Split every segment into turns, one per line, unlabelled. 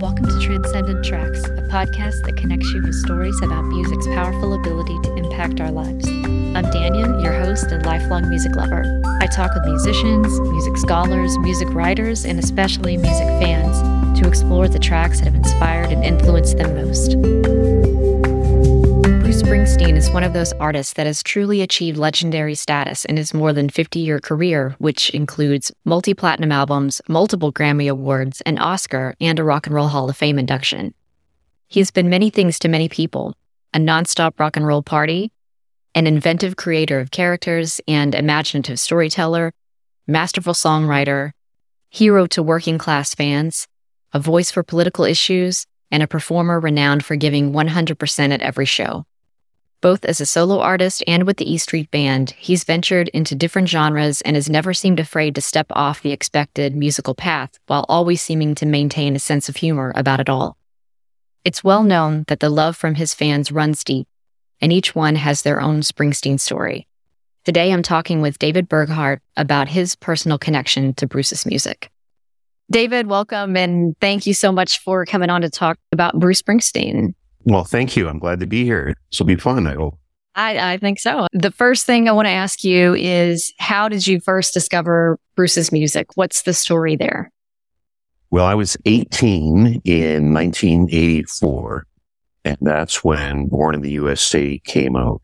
Welcome to Transcendent Tracks, a podcast that connects you with stories about music's powerful ability to impact our lives. I'm Danyan, your host and lifelong music lover. I talk with musicians, music scholars, music writers, and especially music fans to explore the tracks that have inspired and influenced them most. Springsteen is one of those artists that has truly achieved legendary status in his more than 50 year career, which includes multi platinum albums, multiple Grammy Awards, an Oscar, and a Rock and Roll Hall of Fame induction. He has been many things to many people a nonstop rock and roll party, an inventive creator of characters and imaginative storyteller, masterful songwriter, hero to working class fans, a voice for political issues, and a performer renowned for giving 100% at every show. Both as a solo artist and with the E Street Band, he's ventured into different genres and has never seemed afraid to step off the expected musical path while always seeming to maintain a sense of humor about it all. It's well known that the love from his fans runs deep, and each one has their own Springsteen story. Today, I'm talking with David Burghardt about his personal connection to Bruce's music. David, welcome, and thank you so much for coming on to talk about Bruce Springsteen.
Well, thank you. I'm glad to be here. This will be fun, I hope.
I, I think so. The first thing I want to ask you is how did you first discover Bruce's music? What's the story there?
Well, I was 18 in 1984, and that's when Born in the USA came out.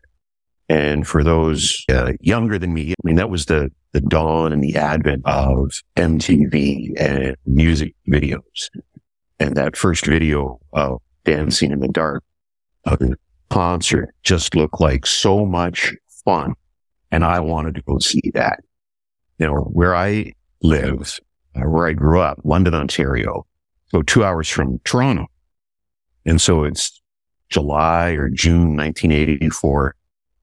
And for those uh, younger than me, I mean, that was the, the dawn and the advent of MTV and music videos. And that first video of dancing in the dark of the concert just looked like so much fun. And I wanted to go see that. You know, where I live, uh, where I grew up, London, Ontario, so two hours from Toronto. And so it's July or June 1984,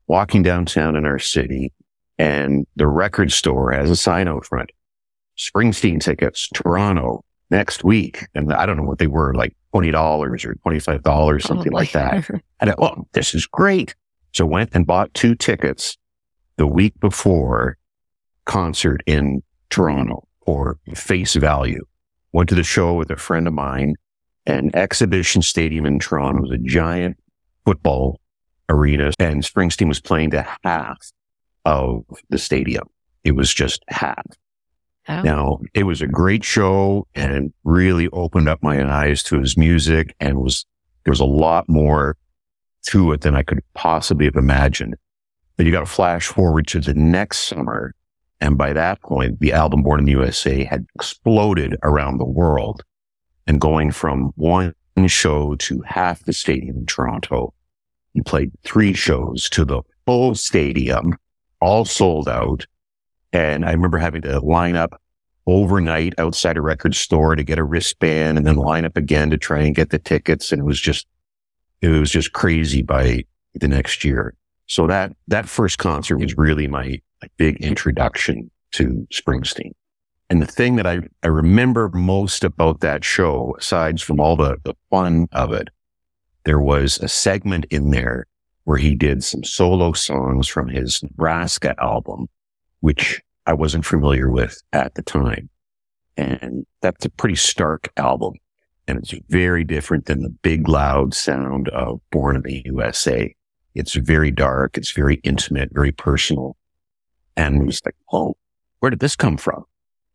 walking downtown in our city and the record store has a sign out front. Springsteen tickets, Toronto next week. And I don't know what they were like $20 or $25, something oh, like that. And I, oh, this is great. So went and bought two tickets the week before concert in Toronto for face value. Went to the show with a friend of mine and exhibition stadium in Toronto was a giant football arena and Springsteen was playing to half of the stadium. It was just half. Oh. Now, it was a great show and really opened up my eyes to his music and was, there was a lot more to it than I could possibly have imagined. But you got to flash forward to the next summer. And by that point, the album Born in the USA had exploded around the world and going from one show to half the stadium in Toronto. He played three shows to the full stadium, all sold out. And I remember having to line up overnight outside a record store to get a wristband and then line up again to try and get the tickets. And it was just, it was just crazy by the next year. So that, that first concert was really my, big introduction to Springsteen. And the thing that I, I remember most about that show, aside from all the, the fun of it, there was a segment in there where he did some solo songs from his Nebraska album, which I wasn't familiar with at the time. And that's a pretty stark album. And it's very different than the big loud sound of Born in the USA. It's very dark. It's very intimate, very personal. And it was like, oh, where did this come from?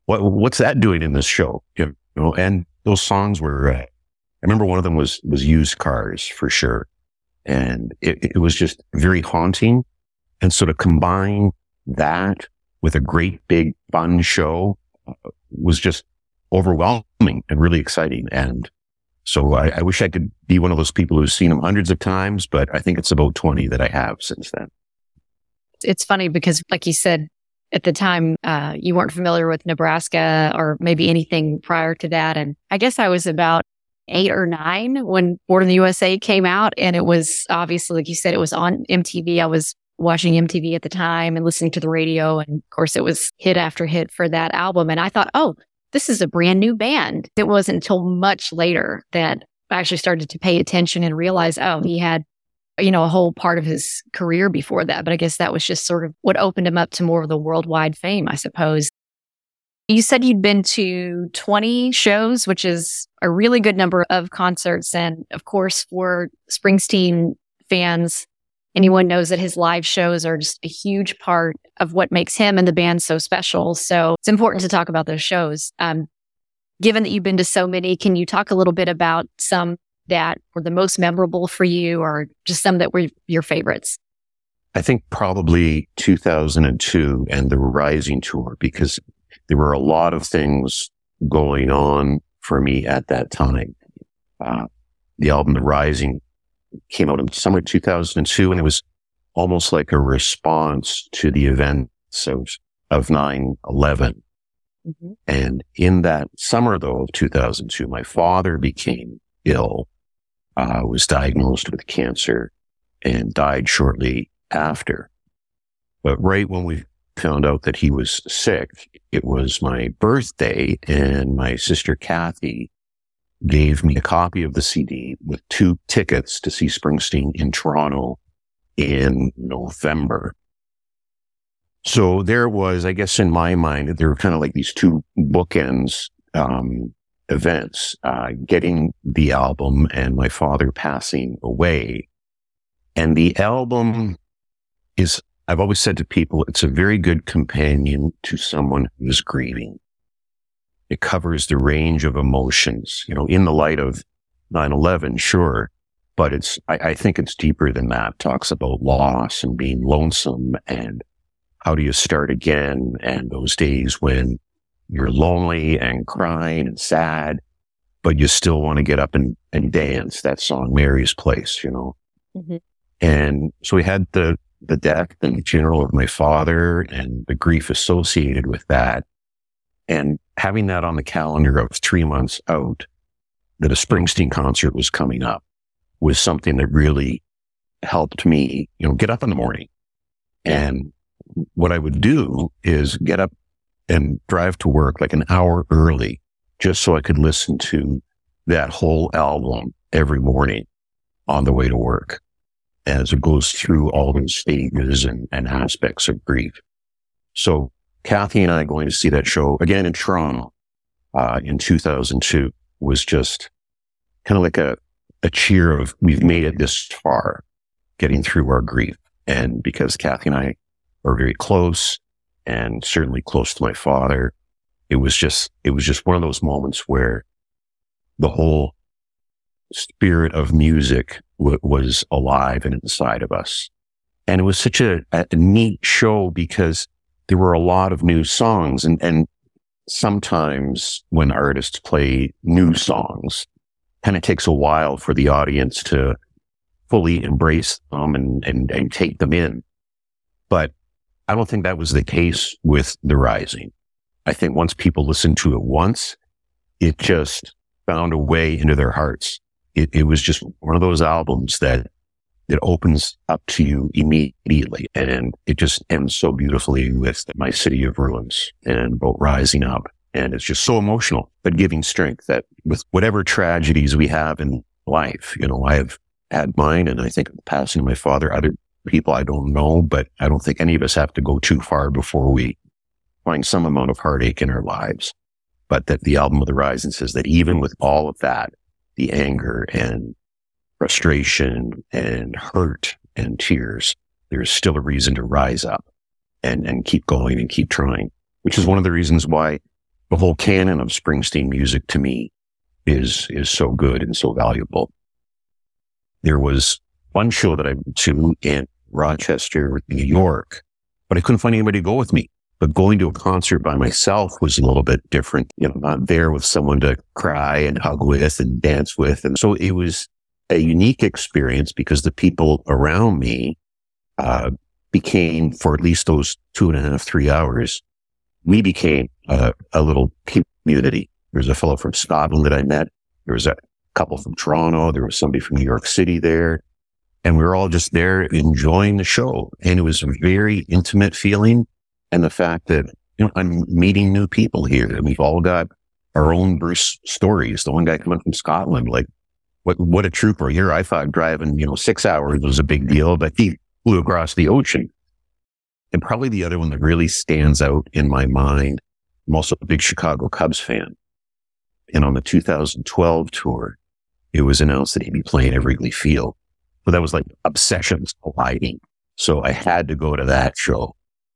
What, what's that doing in this show? You know, and those songs were, uh, I remember one of them was, was used cars for sure. And it, it was just very haunting. And so to combine that with a great big fun show uh, was just overwhelming and really exciting. And so I, I, wish I could be one of those people who's seen him hundreds of times, but I think it's about 20 that I have since then.
It's funny because like you said, at the time, uh, you weren't familiar with Nebraska or maybe anything prior to that. And I guess I was about eight or nine when Born in the USA came out. And it was obviously, like you said, it was on MTV. I was watching MTV at the time and listening to the radio. And of course, it was hit after hit for that album. And I thought, oh, this is a brand new band. It wasn't until much later that I actually started to pay attention and realize, oh, he had, you know, a whole part of his career before that. But I guess that was just sort of what opened him up to more of the worldwide fame, I suppose. You said you'd been to 20 shows, which is a really good number of concerts. And of course, for Springsteen fans, anyone knows that his live shows are just a huge part of what makes him and the band so special. So it's important to talk about those shows. Um, given that you've been to so many, can you talk a little bit about some that were the most memorable for you or just some that were your favorites?
I think probably 2002 and the Rising Tour because there were a lot of things going on for me at that time. Uh, the album The Rising came out in summer 2002 and it was almost like a response to the events of, of 9-11. Mm-hmm. And in that summer though of 2002, my father became ill, uh, was diagnosed with cancer and died shortly after. But right when we found out that he was sick, it was my birthday and my sister Kathy gave me a copy of the CD with two tickets to see Springsteen in Toronto in November. So there was, I guess, in my mind, there were kind of like these two bookends um, events: uh, getting the album and my father passing away. And the album is, I've always said to people, it's a very good companion to someone who's grieving. It covers the range of emotions, you know, in the light of 9-11, sure. But it's, I, I think it's deeper than that. It talks about loss and being lonesome and how do you start again? And those days when you're lonely and crying and sad, but you still want to get up and, and dance that song, Mary's Place, you know? Mm-hmm. And so we had the the death and the funeral of my father and the grief associated with that. And having that on the calendar of three months out that a Springsteen concert was coming up was something that really helped me, you know, get up in the morning. And what I would do is get up and drive to work like an hour early just so I could listen to that whole album every morning on the way to work as it goes through all those stages and, and aspects of grief. So Kathy and I going to see that show again in Toronto uh, in 2002 was just kind of like a, a cheer of we've made it this far, getting through our grief. And because Kathy and I are very close and certainly close to my father, it was just, it was just one of those moments where the whole spirit of music w- was alive and inside of us. And it was such a, a, neat show because there were a lot of new songs and, and sometimes when artists play new songs, kind of takes a while for the audience to fully embrace them and, and, and take them in. But I don't think that was the case with The Rising. I think once people listened to it once, it just found a way into their hearts it, it was just one of those albums that it opens up to you immediately. And it just ends so beautifully with My City of Ruins and Boat Rising Up. And it's just so emotional, but giving strength that with whatever tragedies we have in life, you know, I have had mine and I think the passing my father, other people I don't know, but I don't think any of us have to go too far before we find some amount of heartache in our lives. But that the album of the Rising says that even with all of that, the anger and frustration and hurt and tears, there's still a reason to rise up and, and keep going and keep trying, which is one of the reasons why the whole canon of Springsteen music to me is, is so good and so valuable. There was one show that I went to in Rochester, New York, but I couldn't find anybody to go with me. But going to a concert by myself was a little bit different. You know, not there with someone to cry and hug with and dance with. And so it was a unique experience because the people around me, uh, became for at least those two and a half, three hours, we became a, a little community. There was a fellow from Scotland that I met. There was a couple from Toronto. There was somebody from New York City there. And we were all just there enjoying the show. And it was a very intimate feeling and the fact that you know I'm meeting new people here, and we've all got our own Bruce stories. The one guy coming from Scotland, like what what a trooper! Here I thought driving you know six hours was a big deal, but he flew across the ocean. And probably the other one that really stands out in my mind I'm also a big Chicago Cubs fan. And on the 2012 tour, it was announced that he'd be playing at Wrigley Field. But that was like obsessions colliding. So I had to go to that show.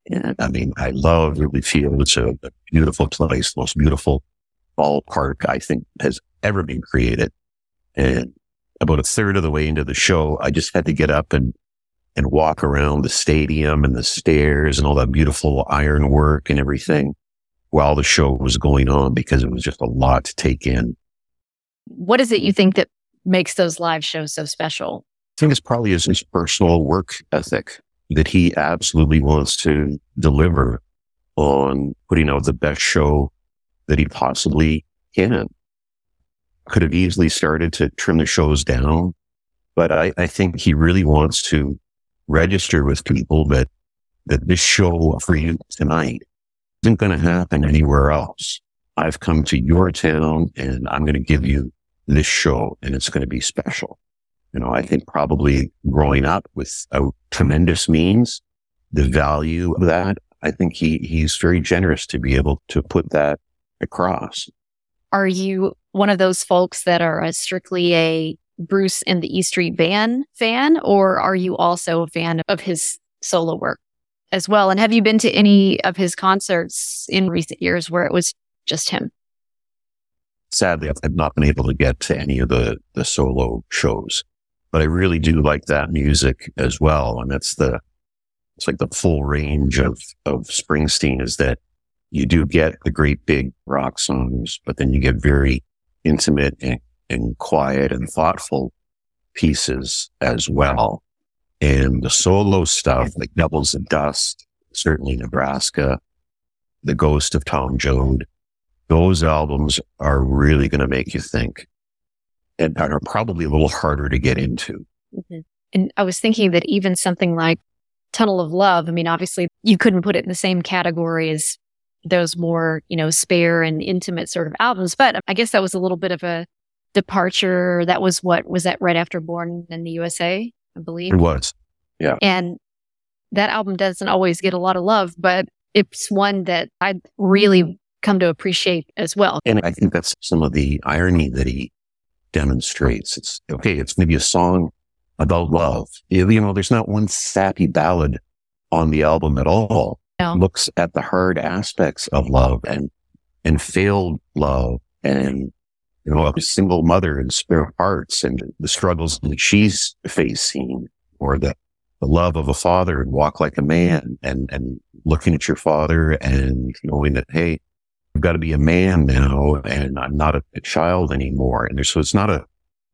And I mean, I love Wrigley Field. It's a, a beautiful place, most beautiful ballpark I think has ever been created. And about a third of the way into the show, I just had to get up and and walk around the stadium and the stairs and all that beautiful ironwork and everything while the show was going on because it was just a lot to take in.
What is it you think that makes those live shows so special?
I think it's probably his, his personal work ethic that he absolutely wants to deliver on putting out the best show that he possibly can. Could have easily started to trim the shows down, but I, I think he really wants to register with people that, that this show for you tonight isn't going to happen anywhere else. I've come to your town and I'm going to give you this show and it's going to be special. You know, I think probably growing up with a tremendous means, the value of that, I think he, he's very generous to be able to put that across.
Are you one of those folks that are a strictly a Bruce and the E Street Band fan, or are you also a fan of his solo work as well? And have you been to any of his concerts in recent years where it was just him?
Sadly, I've not been able to get to any of the, the solo shows, but I really do like that music as well. And it's the, it's like the full range of, of Springsteen is that you do get the great big rock songs, but then you get very intimate and and quiet and thoughtful pieces as well. And the solo stuff, like Devils and Dust, certainly Nebraska, The Ghost of Tom Joad, those albums are really going to make you think and are probably a little harder to get into.
Mm-hmm. And I was thinking that even something like Tunnel of Love, I mean, obviously you couldn't put it in the same category as those more, you know, spare and intimate sort of albums, but I guess that was a little bit of a departure. That was what was that right after Born in the USA, I believe.
It was. Yeah.
And that album doesn't always get a lot of love, but it's one that I really come to appreciate as well.
And I think that's some of the irony that he demonstrates. It's okay. It's maybe a song about love. You know, there's not one sappy ballad on the album at all. No. Looks at the hard aspects of love and, and failed love and you know, a single mother and spare parts and the struggles that she's facing or the, the love of a father and walk like a man and, and looking at your father and knowing that, Hey, I've got to be a man now and I'm not a, a child anymore. And so it's not a,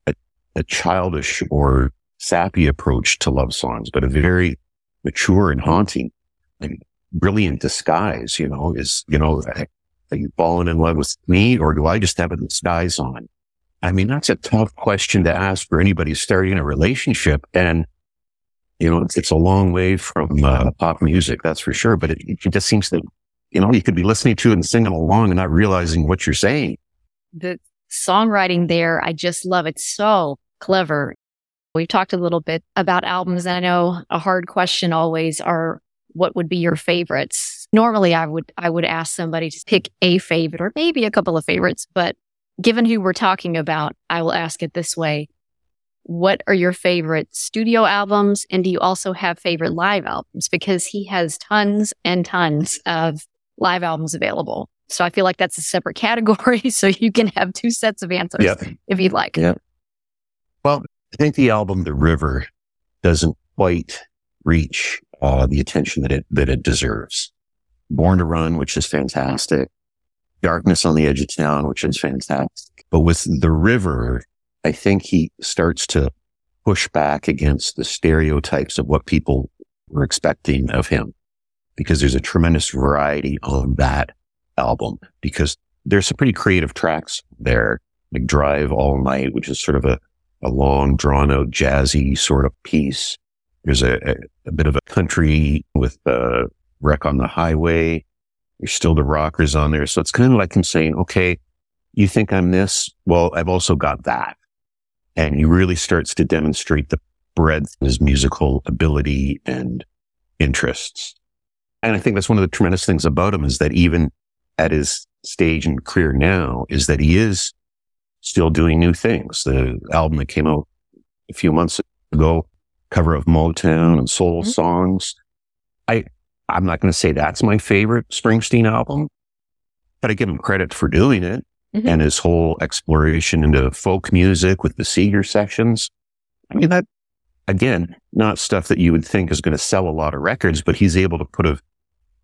a, a childish or sappy approach to love songs, but a very mature and haunting and brilliant disguise, you know, is, you know, are you falling in love with me or do I just have a disguise on? I mean, that's a tough question to ask for anybody starting a relationship. And, you know, it's, it's a long way from uh, pop music, that's for sure. But it, it just seems that, you know, you could be listening to it and singing along and not realizing what you're saying.
The songwriting there, I just love it. So clever. We've talked a little bit about albums. And I know a hard question always are what would be your favorites? Normally I would, I would ask somebody to pick a favorite or maybe a couple of favorites, but given who we're talking about, I will ask it this way. What are your favorite studio albums? And do you also have favorite live albums? Because he has tons and tons of live albums available. So I feel like that's a separate category. So you can have two sets of answers yep. if you'd like.
Yeah. Well, I think the album The River doesn't quite reach uh, the attention that it that it deserves. Born to Run, which is fantastic. Darkness on the Edge of Town, which is fantastic. But with the river, I think he starts to push back against the stereotypes of what people were expecting of him because there's a tremendous variety on that album because there's some pretty creative tracks there, like Drive All Night, which is sort of a, a long drawn out jazzy sort of piece. There's a, a, a bit of a country with the wreck on the highway. There's still the rockers on there. So it's kind of like him saying, okay, you think I'm this? Well, I've also got that. And he really starts to demonstrate the breadth of his musical ability and interests. And I think that's one of the tremendous things about him is that even at his stage and career now is that he is still doing new things. The album that came out a few months ago, cover of Motown and soul mm-hmm. songs. I, I'm not going to say that's my favorite Springsteen album, but I give him credit for doing it mm-hmm. and his whole exploration into folk music with the Seeger Sessions. I mean, that again, not stuff that you would think is going to sell a lot of records, but he's able to put a,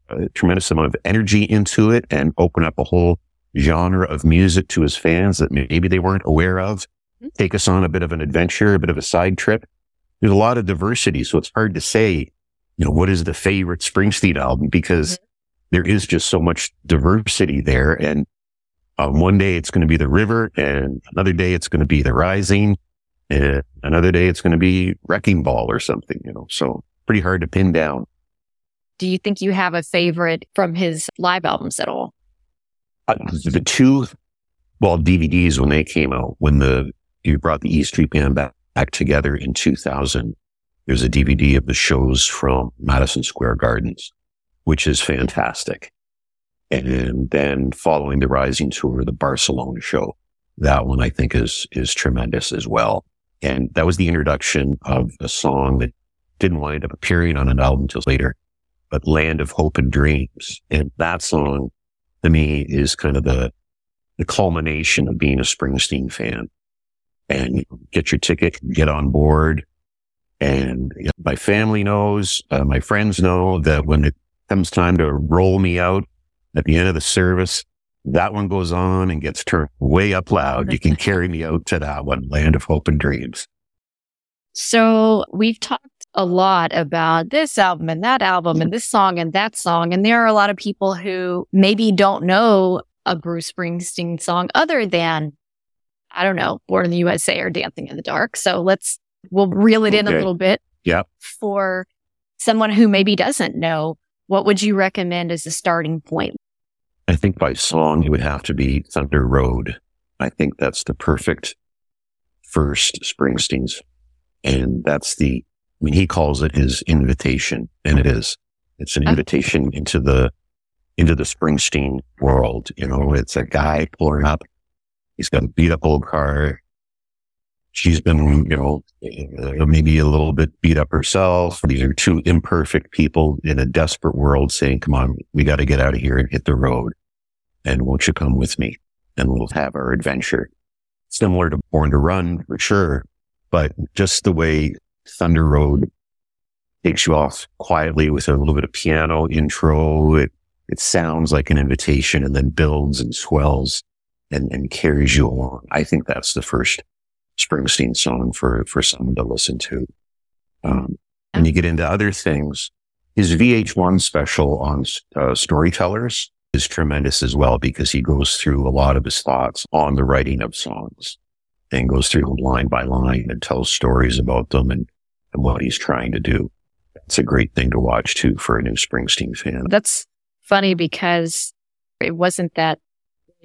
a tremendous amount of energy into it and open up a whole genre of music to his fans that maybe they weren't aware of. Mm-hmm. Take us on a bit of an adventure, a bit of a side trip. There's a lot of diversity. So it's hard to say, you know, what is the favorite Springsteen album because mm-hmm. there is just so much diversity there. And um, one day it's going to be the river and another day it's going to be the rising and another day it's going to be wrecking ball or something, you know, so pretty hard to pin down.
Do you think you have a favorite from his live albums at all?
Uh, the two, well, DVDs when they came out, when the, you brought the E Street Band back, back together in 2000, there's a DVD of the shows from Madison Square Gardens, which is fantastic. And then following the Rising Tour, the Barcelona show, that one I think is, is tremendous as well. And that was the introduction of a song that didn't wind up appearing on an album until later, but Land of Hope and Dreams. And that song to me is kind of the, the culmination of being a Springsteen fan and get your ticket, get on board. And my family knows, uh, my friends know that when it comes time to roll me out at the end of the service, that one goes on and gets turned way up loud. You can carry me out to that one, Land of Hope and Dreams.
So we've talked a lot about this album and that album and this song and that song. And there are a lot of people who maybe don't know a Bruce Springsteen song other than, I don't know, Born in the USA or Dancing in the Dark. So let's, we'll reel it in a little bit.
Yeah.
For someone who maybe doesn't know, what would you recommend as a starting point?
I think by song, it would have to be Thunder Road. I think that's the perfect first Springsteen's. And that's the, I mean, he calls it his invitation and it is, it's an invitation into the, into the Springsteen world. You know, it's a guy pulling up. He's got a beat up old car. She's been, you know, uh, maybe a little bit beat up herself. These are two imperfect people in a desperate world saying, come on, we got to get out of here and hit the road. And won't you come with me? And we'll have our adventure. Similar to Born to Run for sure, but just the way Thunder Road takes you off quietly with a little bit of piano intro. It, it sounds like an invitation and then builds and swells and, and carries you along. I think that's the first Springsteen song for, for someone to listen to. Um, when you get into other things, his VH1 special on uh, storytellers is tremendous as well because he goes through a lot of his thoughts on the writing of songs and goes through them line by line and tells stories about them and, and what he's trying to do. It's a great thing to watch too for a new Springsteen fan.
That's funny because it wasn't that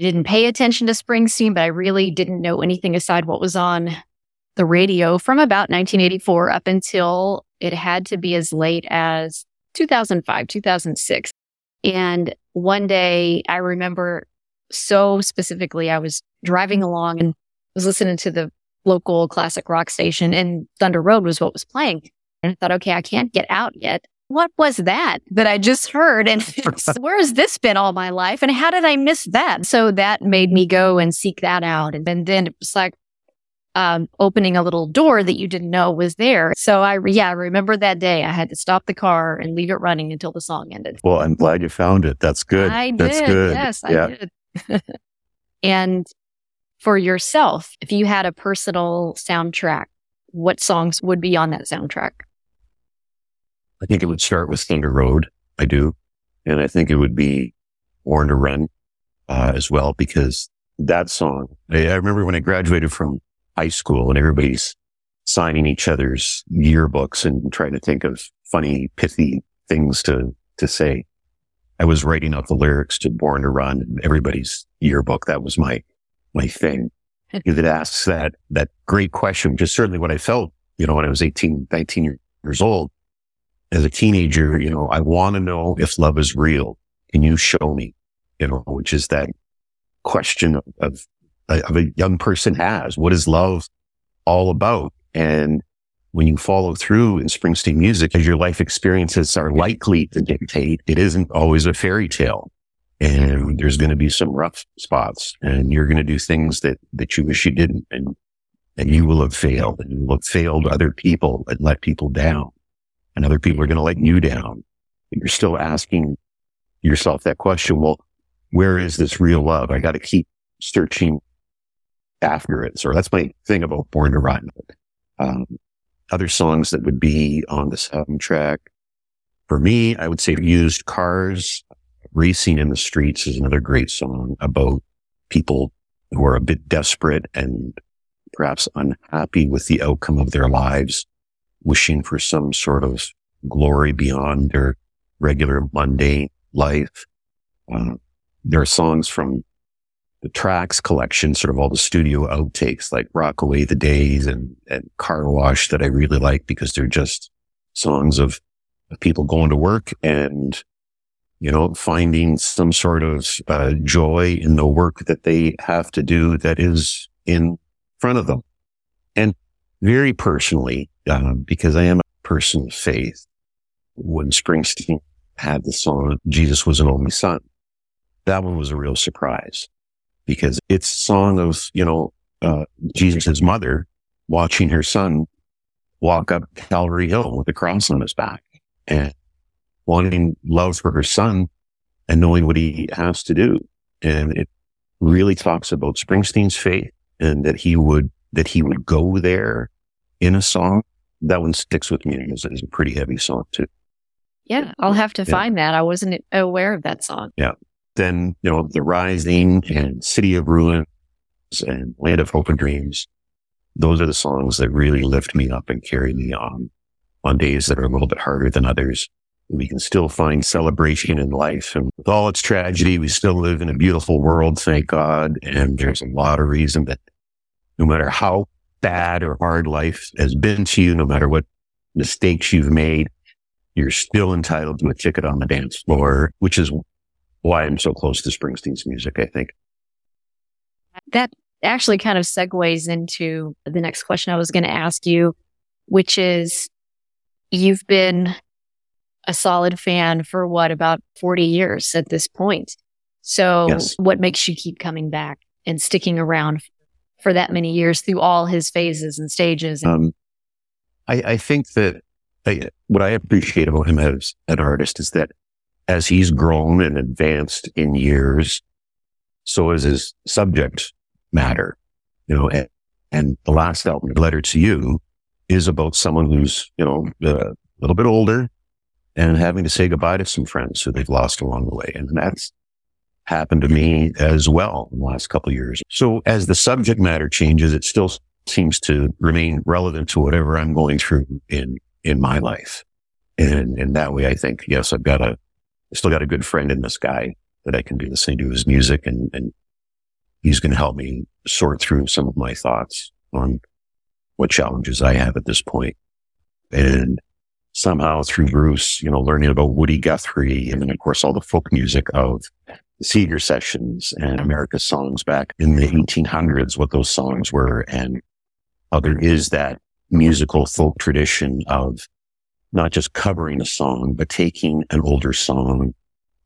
didn't pay attention to Springsteen, but I really didn't know anything aside what was on the radio from about 1984 up until it had to be as late as 2005, 2006. And one day I remember so specifically, I was driving along and was listening to the local classic rock station and Thunder Road was what was playing. And I thought, okay, I can't get out yet what was that that I just heard? And where has this been all my life? And how did I miss that? So that made me go and seek that out. And then, then it was like, um, opening a little door that you didn't know was there. So I, yeah, I remember that day. I had to stop the car and leave it running until the song ended.
Well, I'm glad you found it. That's good.
I
That's
did.
good.
Yes, I yeah. did. and for yourself, if you had a personal soundtrack, what songs would be on that soundtrack?
I think it would start with Thunder Road. I do. And I think it would be Born to Run uh, as well, because that song, I, I remember when I graduated from high school and everybody's signing each other's yearbooks and trying to think of funny, pithy things to, to say. I was writing out the lyrics to Born to Run in everybody's yearbook. That was my, my thing. that asks that, that great question, which is certainly what I felt, you know, when I was 18, 19 years old as a teenager, you know, I want to know if love is real. Can you show me? you know, which is that question of, of, a young person has. What is love all about? And when you follow through in Springsteen music, as your life experiences are likely to dictate, it isn't always a fairy tale. And there's going to be some rough spots and you're going to do things that, that you wish you didn't. And, and you will have failed and you will have failed other people and let people down and other people are going to let you down. But you're still asking yourself that question. Well, where is this real love? I got to keep searching after it. So that's my thing about Born to Run. Um, other songs that would be on the soundtrack. For me, I would say used cars. Racing in the Streets is another great song about people who are a bit desperate and perhaps unhappy with the outcome of their lives, wishing for some sort of glory beyond their regular mundane life. Uh, there are songs from the tracks collection, sort of all the studio outtakes like Rockaway the Days and, and Car Wash that I really like because they're just songs of, of people going to work and, you know, finding some sort of uh, joy in the work that they have to do that is in front of them. And very personally, uh, because I am a person of faith, when Springsteen had the song, Jesus was an only son, that one was a real surprise because it's a song of, you know, uh, Jesus' mother watching her son walk up Calvary Hill with a cross on his back and wanting love for her son and knowing what he has to do. And it really talks about Springsteen's faith and that he would, that he would go there in a song. That one sticks with me. It's, it's a pretty heavy song too.
Yeah, I'll have to yeah. find that. I wasn't aware of that song.
Yeah then, you know, The Rising and City of Ruins and Land of Hope and Dreams. Those are the songs that really lift me up and carry me on on days that are a little bit harder than others. We can still find celebration in life. And with all its tragedy, we still live in a beautiful world, thank God. And there's a lot of reason that no matter how bad or hard life has been to you, no matter what mistakes you've made, you're still entitled to a ticket on the dance floor, which is why I'm so close to Springsteen's music, I think.
That actually kind of segues into the next question I was going to ask you, which is you've been a solid fan for what, about 40 years at this point. So yes. what makes you keep coming back and sticking around for that many years through all his phases and stages? Um,
I, I, think that I, what I appreciate about him as an artist is that as he's grown and advanced in years, so is his subject matter, you know, and, and the last album, Letter to You, is about someone who's, you know, a little bit older and having to say goodbye to some friends who they've lost along the way. And that's happened to me as well in the last couple of years. So as the subject matter changes, it still seems to remain relevant to whatever I'm going through in, in my life. And in that way, I think, yes, I've got a, still got a good friend in this guy that I can be listening to his music and, and he's going to help me sort through some of my thoughts on what challenges I have at this point. And somehow through Bruce, you know, learning about Woody Guthrie and then of course all the folk music of Seeger sessions and America's songs back in the 1800s, what those songs were and how there is that musical folk tradition of not just covering a song, but taking an older song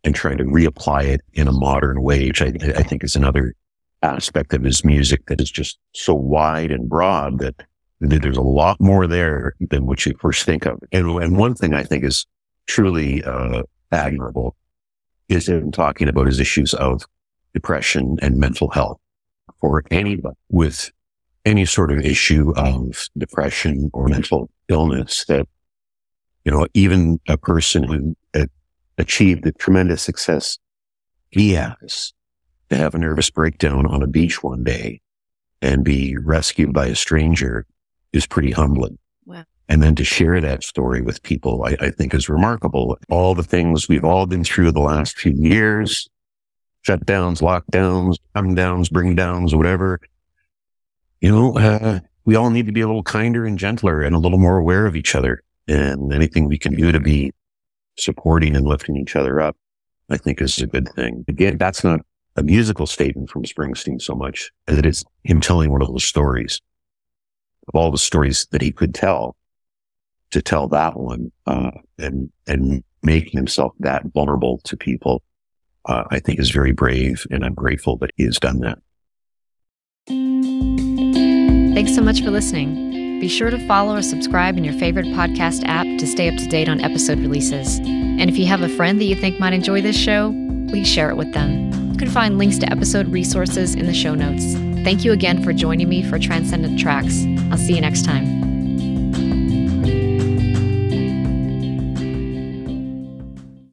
and trying to reapply it in a modern way, which I, I think is another aspect of his music that is just so wide and broad that there's a lot more there than what you first think of. And, and one thing I think is truly uh, admirable is him talking about his issues of depression and mental health for anybody with any sort of issue of depression or mental illness that you know, even a person who achieved the tremendous success he has to have a nervous breakdown on a beach one day and be rescued by a stranger is pretty humbling. Wow. And then to share that story with people, I, I think is remarkable. All the things we've all been through the last few years, shutdowns, lockdowns, come downs, bring downs, whatever. You know, uh, we all need to be a little kinder and gentler and a little more aware of each other and anything we can do to be supporting and lifting each other up I think is a good thing. Again, that's not a musical statement from Springsteen so much as it is him telling one of those stories of all the stories that he could tell to tell that one, uh, and, and making himself that vulnerable to people, uh, I think is very brave. And I'm grateful that he has done that.
Thanks so much for listening. Be sure to follow or subscribe in your favorite podcast app to stay up to date on episode releases. And if you have a friend that you think might enjoy this show, please share it with them. You can find links to episode resources in the show notes. Thank you again for joining me for Transcendent Tracks. I'll see you next time.